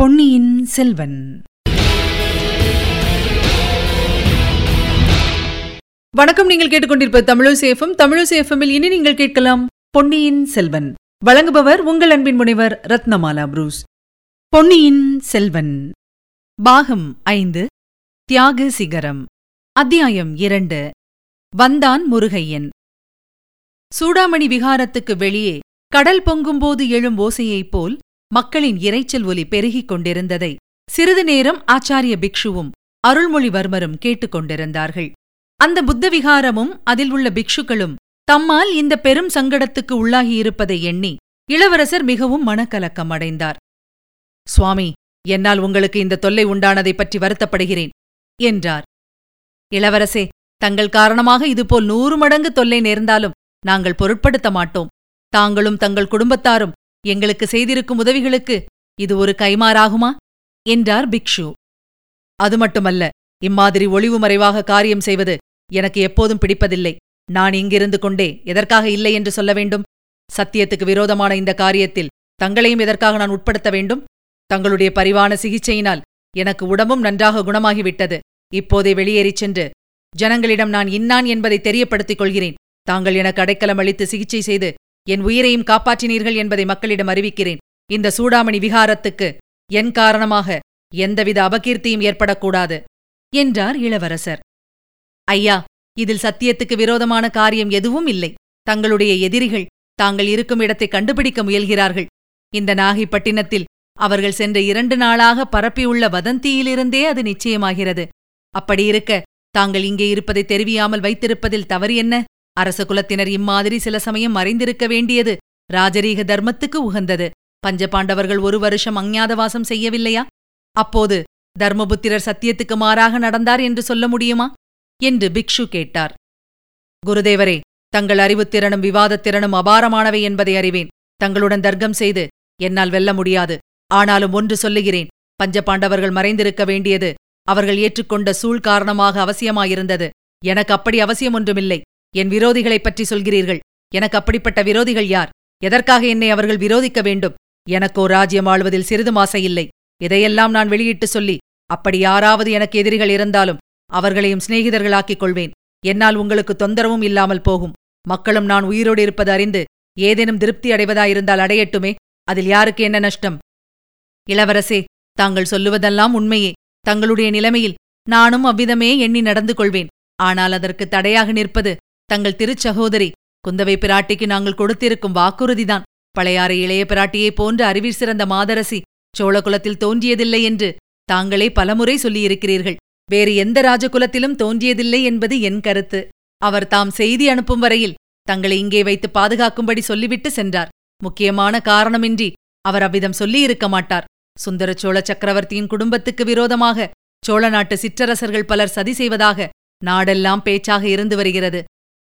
பொன்னியின் செல்வன். வணக்கம் நீங்கள் கேட்டுக்கொண்டிருப்ப தமிழசேஃபம் தமிழசேஃபமில் இனி நீங்கள் கேட்கலாம் பொன்னியின் செல்வன். வழங்குபவர் உங்கள் அன்பின் முனைவர் ரத்னமாலா புரூஸ். பொன்னியின் செல்வன். பாகம் ஐந்து தியாக சிகரம். அத்தியாயம் இரண்டு வந்தான் முருகையன். சூடாமணி விகாரத்துக்கு வெளியே கடல் பொங்கும்போது எழும் ஓசையைப் போல் மக்களின் இரைச்சல் ஒலி பெருகிக் கொண்டிருந்ததை சிறிது நேரம் ஆச்சாரிய பிக்ஷுவும் அருள்மொழிவர்மரும் கேட்டுக்கொண்டிருந்தார்கள் அந்த புத்த விகாரமும் அதில் உள்ள பிக்ஷுக்களும் தம்மால் இந்த பெரும் சங்கடத்துக்கு உள்ளாகியிருப்பதை எண்ணி இளவரசர் மிகவும் மனக்கலக்கம் அடைந்தார் சுவாமி என்னால் உங்களுக்கு இந்த தொல்லை உண்டானதைப் பற்றி வருத்தப்படுகிறேன் என்றார். இளவரசே தங்கள் காரணமாக இதுபோல் நூறு மடங்கு தொல்லை நேர்ந்தாலும் நாங்கள் பொருட்படுத்த மாட்டோம். தாங்களும் தங்கள் குடும்பத்தாரும் எங்களுக்கு செய்திருக்கும் உதவிகளுக்கு இது ஒரு கைமாறாகுமா என்றார் பிக்ஷு. அது மட்டுமல்ல இம்மாதிரி ஒளிவு மறைவாக காரியம் செய்வது எனக்கு எப்போதும் பிடிப்பதில்லை. நான் இங்கிருந்து கொண்டே எதற்காக இல்லை என்று சொல்ல வேண்டும்? சத்தியத்துக்கு விரோதமான இந்த காரியத்தில் தங்களையும் எதற்காக நான் உட்படுத்த வேண்டும்? தங்களுடைய பரிவான சிகிச்சையினால் எனக்கு உடம்பும் நன்றாக குணமாகிவிட்டது. இப்போதே வெளியேறிச் சென்று ஜனங்களிடம் நான் இன்னான் என்பதை தெரியப்படுத்திக் கொள்கிறேன். தாங்கள் எனக்கு அடைக்கலம் அளித்து சிகிச்சை செய்து என் உயிரையும் காப்பாற்றினீர்கள் என்பதை மக்களிடம் அறிவிக்கிறேன். இந்த சூடாமணி விகாரத்துக்கு என் காரணமாக எந்தவித அபகீர்த்தியும் ஏற்படக்கூடாது என்றார் இளவரசர். ஐயா இதில் சத்தியத்துக்கு விரோதமான காரியம் எதுவும் இல்லை. தங்களுடைய எதிரிகள் தாங்கள் இருக்கும் இடத்தை கண்டுபிடிக்க முயல்கிறார்கள். இந்த நாகைப்பட்டினத்தில் அவர்கள் சென்ற இரண்டு நாளாக பரப்பியுள்ள வதந்தியிலிருந்தே அது நிச்சயமாகிறது. அப்படியிருக்க தாங்கள் இங்கே இருப்பதை தெரிவியாமல் வைத்திருப்பதில் தவறு என்ன? அரச குலத்தினர் இம்மாதிரி சில சமயம் மறைந்திருக்க வேண்டியது. ராஜரீக தர்மத்துக்கு உகந்தது. பஞ்சபாண்டவர்கள் ஒரு வருஷம் அஞ்ஞாதவாசம் செய்யவில்லையா? அப்போது தர்மபுத்திரர் சத்தியத்துக்கு மாறாக நடந்தார் என்று சொல்ல முடியுமா? என்று பிக்ஷு கேட்டார். குருதேவரே தங்கள் அறிவுத்திறனும் விவாதத்திறனும் அபாரமானவை என்பதை அறிவேன். தங்களுடன் தர்க்கம் செய்து என்னால் வெல்ல முடியாது. ஆனாலும் ஒன்று சொல்லுகிறேன். பஞ்சபாண்டவர்கள் மறைந்திருக்க வேண்டியது அவர்கள் ஏற்றுக்கொண்ட சூழ் காரணமாக அவசியமாயிருந்தது. எனக்கு அப்படி அவசியம் ஒன்றுமில்லை. என் விரோதிகளைப் பற்றி சொல்கிறீர்கள். எனக்கு அப்படிப்பட்ட விரோதிகள் யார்? எதற்காக என்னை அவர்கள் விரோதிக்க வேண்டும்? எனக்கோ ராஜ்யம் ஆளுவதில் சிறிதும் ஆசையில்லை. இதையெல்லாம் நான் வெளியிட்டு சொல்லி அப்படி யாராவது எனக்கு எதிரிகள் இருந்தாலும் அவர்களையும் சிநேகிதர்களாக்கிக் கொள்வேன். என்னால் உங்களுக்கு தொந்தரவும் இல்லாமல் போகும். மக்களும் நான் உயிரோடு இருப்பது அறிந்து ஏதேனும் திருப்தி அடைவதாயிருந்தால் அடையட்டுமே? அதில் யாருக்கு என்ன நஷ்டம்? இளவரசே தாங்கள் சொல்லுவதெல்லாம் உண்மையே. தங்களுடைய நிலைமையில் நானும் அவ்விதமே எண்ணி நடந்து கொள்வேன். ஆனால் அதற்கு தடையாக நிற்பது தங்கள் திருச்சகோதரி குந்தவை பிராட்டிக்கு நாங்கள் கொடுத்திருக்கும் வாக்குறுதிதான். பழையாறு இளைய பிராட்டியைப் போன்ற அறிவிற் சிறந்த மாதரசி சோழகுலத்தில் தோன்றியதில்லை என்று தாங்களே பலமுறை சொல்லியிருக்கிறீர்கள். வேறு எந்த ராஜகுலத்திலும் தோன்றியதில்லை என்பது என் கருத்து. அவர் தாம் செய்தி அனுப்பும் வரையில் தங்களை இங்கே வைத்து பாதுகாக்கும்படி சொல்லிவிட்டு சென்றார். முக்கியமான காரணமின்றி அவர் அவ்விதம் சொல்லியிருக்க மாட்டார். சுந்தர சோழ சக்கரவர்த்தியின் குடும்பத்துக்கு விரோதமாக சோழ நாட்டு சிற்றரசர்கள் பலர் சதி செய்வதாக நாடெல்லாம் பேச்சாக இருந்து வருகிறது.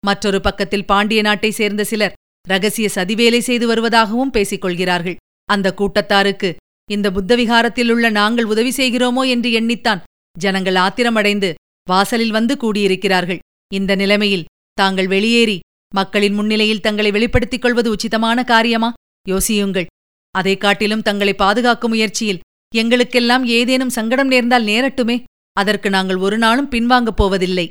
மற்றொரு பக்கத்தில் பாண்டிய நாட்டை சேர்ந்த சிலர் ரகசிய சதிவேலை செய்து வருவதாகவும் பேசிக் கொள்கிறார்கள் அந்த கூட்டத்தாருக்கு இந்த புத்தவிகாரத்தில் உள்ள நாங்கள் உதவி செய்கிறோமோ என்று எண்ணித்தான் ஜனங்கள் ஆத்திரமடைந்து வாசலில் வந்து கூடியிருக்கிறார்கள். இந்த நிலைமையில் தாங்கள் வெளியேறி மக்களின் முன்னிலையில் தங்களை வெளிப்படுத்திக் கொள்வது உச்சிதமான காரியமா? யோசியுங்கள். அதை காட்டிலும் தங்களை பாதுகாக்கும் முயற்சியில் எங்களுக்கெல்லாம் ஏதேனும் சங்கடம் நேர்ந்தால் நேரட்டுமே. அதற்கு நாங்கள் ஒரு நாளும் பின்வாங்கப் போவதில்லை.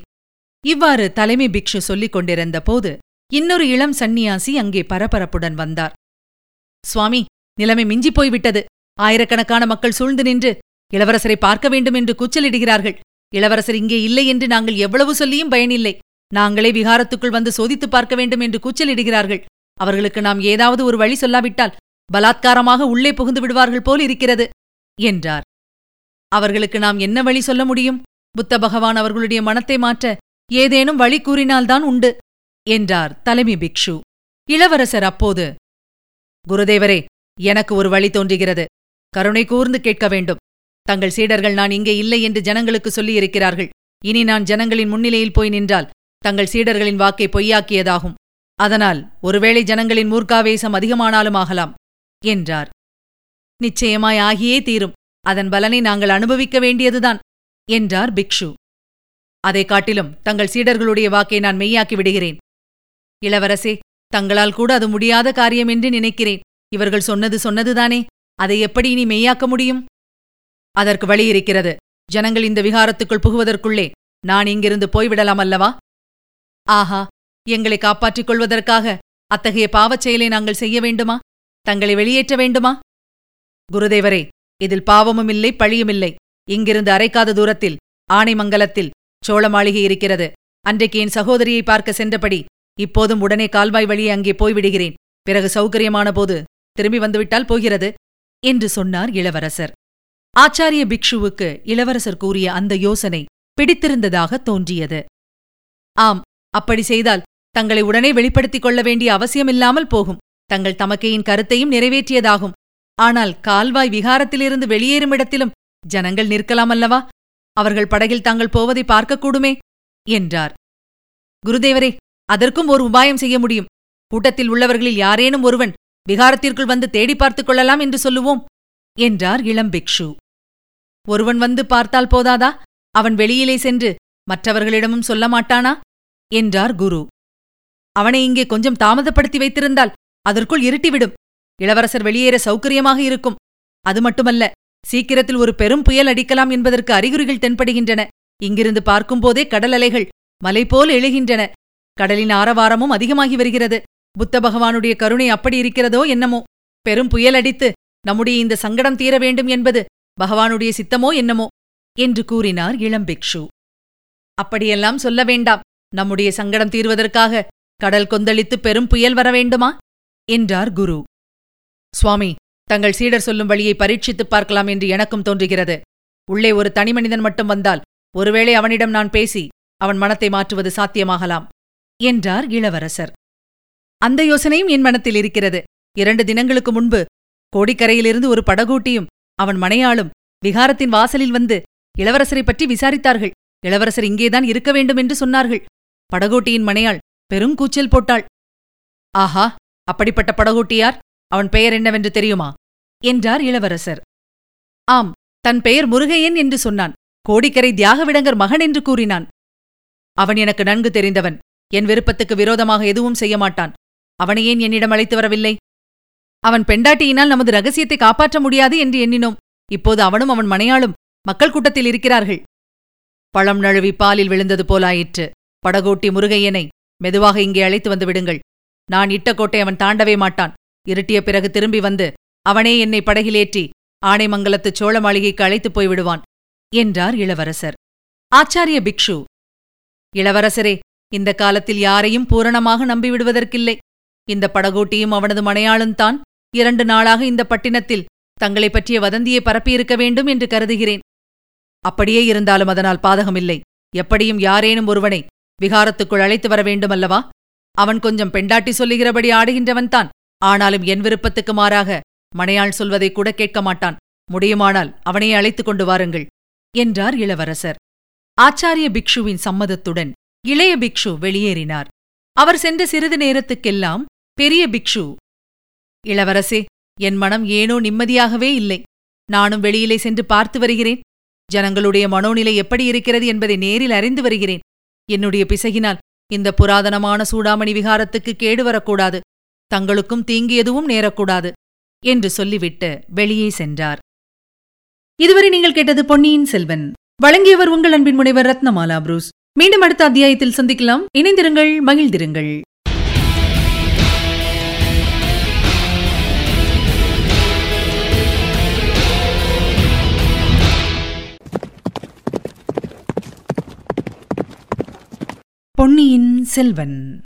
இவ்வாறு தலைமை பிக்ஷு சொல்லிக் கொண்டிருந்த போது இன்னொரு இளம் சந்நியாசி அங்கே பரபரப்புடன் வந்தார். சுவாமி நிலைமை மிஞ்சிப் போய்விட்டது. ஆயிரக்கணக்கான மக்கள் சூழ்ந்து நின்று இளவரசரை பார்க்க வேண்டும் என்று கூச்சலிடுகிறார்கள். இளவரசர் இங்கே இல்லை என்று நாங்கள் எவ்வளவு சொல்லியும் பயனில்லை. நாங்களே விகாரத்துக்குள் வந்து சோதித்துப் பார்க்க வேண்டும் என்று கூச்சலிடுகிறார்கள். அவர்களுக்கு நாம் ஏதாவது ஒரு வழி சொல்லாவிட்டால் பலாத்காரமாக உள்ளே புகுந்து விடுவார்கள் போல் இருக்கிறது என்றார். அவர்களுக்கு நாம் என்ன வழி சொல்ல முடியும்? புத்த பகவான் அவர்களுடைய மனத்தை மாற்ற ஏதேனும் வழி கூறினால்தான் உண்டு என்றார் தலைமை பிக்ஷு. இளவரசர் அப்போது குருதேவரே எனக்கு ஒரு வழி தோன்றுகிறது. கருணை கூர்ந்து கேட்க வேண்டும். தங்கள் சீடர்கள் நான் இங்கே இல்லை என்று ஜனங்களுக்கு சொல்லியிருக்கிறார்கள். இனி நான் ஜனங்களின் முன்னிலையில் போய் நின்றால் தங்கள் சீடர்களின் வாக்கை பொய்யாக்கியதாகும். அதனால் ஒருவேளை ஜனங்களின் மூர்க்காவேசம் அதிகமானாலும் ஆகலாம் என்றார். நிச்சயமாய் ஆகியே தீரும். அதன் பலனை நாங்கள் அனுபவிக்க வேண்டியதுதான் என்றார் பிக்ஷு. அதை காட்டிலும் தங்கள் சீடர்களுடைய வாக்கை நான் மெய்யாக்கி விடுகிறேன். இளவரசே தங்களால் கூட அது முடியாத காரியம் என்று நினைக்கிறேன். இவர்கள் சொன்னது சொன்னதுதானே. அதை எப்படி இனி மெய்யாக்க முடியும்? அதற்கு வழி இருக்கிறது. ஜனங்கள் இந்த விகாரத்துக்குள் புகுவதற்குள்ளே நான் இங்கிருந்து போய்விடலாம் அல்லவா? ஆஹா எங்களை காப்பாற்றிக் கொள்வதற்காக அத்தகைய பாவச் செயலை நாங்கள் செய்ய வேண்டுமா? தங்களை வெளியேற்ற வேண்டுமா? குருதேவரே இதில் பாவமும் இல்லை பழியுமில்லை இங்கிருந்து அரைக்காத தூரத்தில் ஆனைமங்கலத்தில் சோழ மாளிகை இருக்கிறது. அன்றைக்கு என் சகோதரியை பார்க்க சென்றபடி இப்போதும் உடனே கால்வாய் வழியே அங்கே போய்விடுகிறேன். பிறகு சௌகரியமான போது திரும்பி வந்துவிட்டால் போகிறது? என்று சொன்னார் இளவரசர். ஆச்சாரிய பிக்ஷுவுக்கு இளவரசர் கூறிய அந்த யோசனை பிடித்திருந்ததாக தோன்றியது. ஆம் அப்படி செய்தால் தங்களை உடனே வெளிப்படுத்திக் கொள்ள வேண்டிய அவசியமில்லாமல் போகும். தங்கள் தமக்கையின் கருத்தையும் நிறைவேற்றியதாகும். ஆனால் கால்வாய் விகாரத்திலிருந்து வெளியேறும் இடத்திலும் ஜனங்கள் நிற்கலாம் அல்லவா? அவர்கள் படகில் தாங்கள் போவதை பார்க்கக்கூடுமே? என்றார். குருதேவரே அதற்கும் ஒரு உபாயம் செய்ய முடியும். கூட்டத்தில் உள்ளவர்களில் யாரேனும் ஒருவன் விகாரத்திற்குள் வந்து தேடி பார்த்துக் கொள்ளலாம் என்று சொல்லுவோம் என்றார் இளம் பிக்ஷு. ஒருவன் வந்து பார்த்தால் போதாதா? அவன் வெளியிலே சென்று மற்றவர்களிடமும் சொல்ல மாட்டானா? என்றார் குரு. அவனை இங்கே கொஞ்சம் தாமதப்படுத்தி வைத்திருந்தால் அதற்குள் இருட்டிவிடும். இளவரசர் வெளியேற சௌகரியமாக இருக்கும். அது மட்டுமல்ல சீக்கிரத்தில் ஒரு பெரும் புயல் அடிக்கலாம் என்பதற்கு அறிகுறிகள் தென்படுகின்றன. இங்கிருந்து பார்க்கும்போதே கடல் அலைகள் மலை போல் எழுகின்றன. கடலின் ஆரவாரமும் அதிகமாகி வருகிறது. புத்த பகவானுடைய கருணை அப்படி இருக்கிறதோ என்னமோ. பெரும் புயல் அடித்து நம்முடைய இந்த சங்கடம் தீர வேண்டும் என்பது பகவானுடைய சித்தமோ என்னமோ? என்று கூறினார் இளம்பிக்ஷு அப்படியெல்லாம் சொல்ல வேண்டாம். நம்முடைய சங்கடம் தீர்வதற்காக கடல் கொந்தளித்து பெரும் புயல் வர வேண்டுமா? என்றார் குரு. சுவாமி தங்கள் சீடர் சொல்லும் வழியை பரீட்சித்துப் பார்க்கலாம் என்று எனக்கும் தோன்றுகிறது. உள்ளே ஒரு தனிமனிதன் மட்டும் வந்தால் ஒருவேளை அவனிடம் நான் பேசி அவன் மனத்தை மாற்றுவது சாத்தியமாகலாம் என்றார் இளவரசர். அந்த யோசனையும் என் மனத்தில் இருக்கிறது. இரண்டு தினங்களுக்கு முன்பு கோடிக்கரையிலிருந்து ஒரு படகோட்டியும் அவன் மனையாளும் விகாரத்தின் வாசலில் வந்து இளவரசரை பற்றி விசாரித்தார்கள். இளவரசர் இங்கேதான் இருக்க வேண்டும் என்று சொன்னார்கள். படகோட்டியின் மனையாள் பெருங்கூச்சல் போட்டாள். ஆஹா! அப்படிப்பட்ட படகோட்டியார்? அவன் பெயர் என்னவென்று தெரியுமா? என்றார் இளவரசர். ஆம் தன் பெயர் முருகையன் என்று சொன்னான். கோடிக்கரை தியாகவிடங்கர் மகன் என்று கூறினான். அவன் எனக்கு நன்கு தெரிந்தவன். என் விருப்பத்துக்கு விரோதமாக எதுவும் செய்ய மாட்டான். அவனை ஏன் என்னிடம் அழைத்து வரவில்லை? அவன் பெண்டாட்டியினால் நமது ரகசியத்தை காப்பாற்ற முடியாது என்று எண்ணினோம். இப்போது அவனும் அவன் மனையாளும் மக்கள் கூட்டத்தில் இருக்கிறார்கள். பழம் நழுவி பாலில் விழுந்தது போலாயிற்று. படகோட்டி முருகையனை மெதுவாக இங்கே அழைத்து வந்து விடுங்கள். நான் இட்ட கோட்டை அவன் தாண்டவே மாட்டான். இருட்டிய பிறகு திரும்பி வந்து அவனே என்னை படகிலேற்றி ஆனைமங்கலத்து சோழ மாளிகைக்கு அழைத்துப் போய்விடுவான் என்றார் இளவரசர். ஆச்சாரிய பிக்ஷு இளவரசரே இந்த காலத்தில் யாரையும் பூரணமாக நம்பிவிடுவதற்கில்லை. இந்த படகோட்டியும் அவனது மனையாளுந்தான் இரண்டு நாளாக இந்த பட்டினத்தில் தங்களைப் பற்றிய வதந்தியை பரப்பியிருக்க வேண்டும் என்று கருதுகிறேன். அப்படியே இருந்தாலும் அதனால் பாதகமில்லை. எப்படியும் யாரேனும் ஒருவனை விகாரத்துக்குள் அழைத்து வர வேண்டுமல்லவா? அவன் கொஞ்சம் பெண்டாட்டி சொல்லுகிறபடி ஆடுகின்றவன்தான் ஆனாலும் என் விருப்பத்துக்கு மாறாக மனையாள் சொல்வதை கூட கேட்க மாட்டான். முடியுமானால் அவனையே அழைத்துக் கொண்டு வாருங்கள் என்றார் இளவரசர். ஆச்சாரிய பிக்ஷுவின் சம்மதத்துடன் இளைய பிக்ஷு வெளியேறினார். அவர் சென்ற சிறிது நேரத்துக்கெல்லாம் பெரிய பிக்ஷு இளவரசே என் மனம் ஏனோ நிம்மதியாகவே இல்லை. நானும் வெளியிலே சென்று பார்த்து வருகிறேன். ஜனங்களுடைய மனோநிலை எப்படி இருக்கிறது என்பதை நேரில் அறிந்து வருகிறேன். என்னுடைய பிசகினால் இந்த புராதனமான சூடாமணி விகாரத்துக்கு கேடு வரக்கூடாது. தங்களுக்கும் தீங்கு எதுவும் நேரக்கூடாது. என்று சொல்லிவிட்டு வெளியே சென்றார். இதுவரை நீங்கள் கேட்டது பொன்னியின் செல்வன். வழங்கியவர் உங்கள் அன்பின் முனைவர் ரத்னமாலா புரூஸ். மீண்டும் அடுத்த அத்தியாயத்தில் சந்திக்கலாம். இணைந்திருங்கள் மகிழ்ந்திருங்கள். பொன்னியின் செல்வன்.